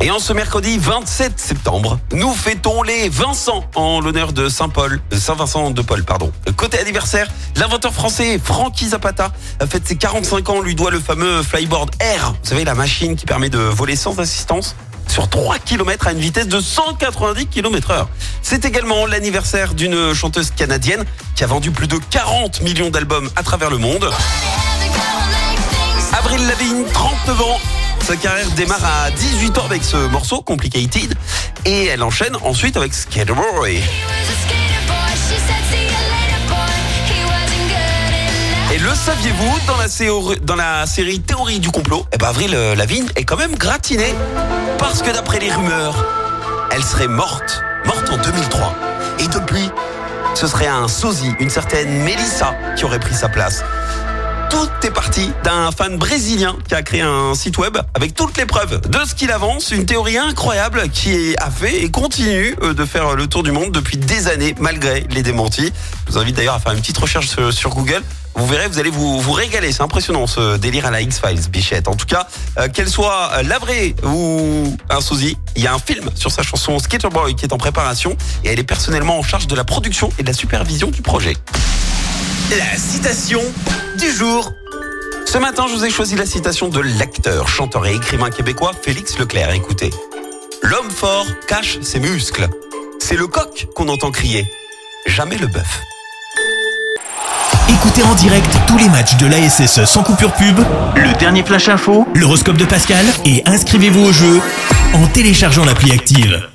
Et en ce mercredi 27 septembre, nous fêtons les Vincent en l'honneur de Saint-Paul, de Saint-Vincent de Paul, pardon. Côté anniversaire, l'inventeur français Frankie Zapata a fait ses 45 ans, lui doit le fameux flyboard Air. Vous savez, la machine qui permet de voler sans assistance sur 3 km à une vitesse de 190 km heure. C'est également l'anniversaire d'une chanteuse canadienne qui a vendu plus de 40 millions d'albums à travers le monde. Avril Lavigne, 39 ans. Sa carrière démarre à 18 ans avec ce morceau, Complicated, et elle enchaîne ensuite avec Skater Boy. Et le saviez-vous, dans la, série, dans la série Théorie du complot, eh ben Avril euh, Lavigne est quand même gratinée. Parce que d'après les rumeurs, elle serait morte, morte en 2003. Et depuis, ce serait un sosie, une certaine Melissa, qui aurait pris sa place. Tout est parti d'un fan brésilien qui a créé un site web avec toutes les preuves de ce qu'il avance. Une théorie incroyable qui a fait et continue euh, de faire le tour du monde depuis des années malgré les démentis. Je vous invite d'ailleurs à faire une petite recherche sur Google. Vous verrez, vous allez vous, régaler. C'est impressionnant ce délire à la X-Files, Bichette. En tout cas, euh, qu'elle soit la vraie ou un sosie, il y a un film sur sa chanson Skater Boy qui est en préparation et elle est personnellement en charge de la production et de la supervision du projet. La citation du jour. Ce matin, je vous ai choisi la citation de l'acteur, chanteur et écrivain québécois Félix Leclerc. Écoutez. L'homme fort cache ses muscles. C'est le coq qu'on entend crier, jamais le bœuf. Écoutez en direct tous les matchs de l'ASSE sans coupure pub, le dernier flash info, l'horoscope de Pascal et inscrivez-vous au jeu en téléchargeant l'appli active.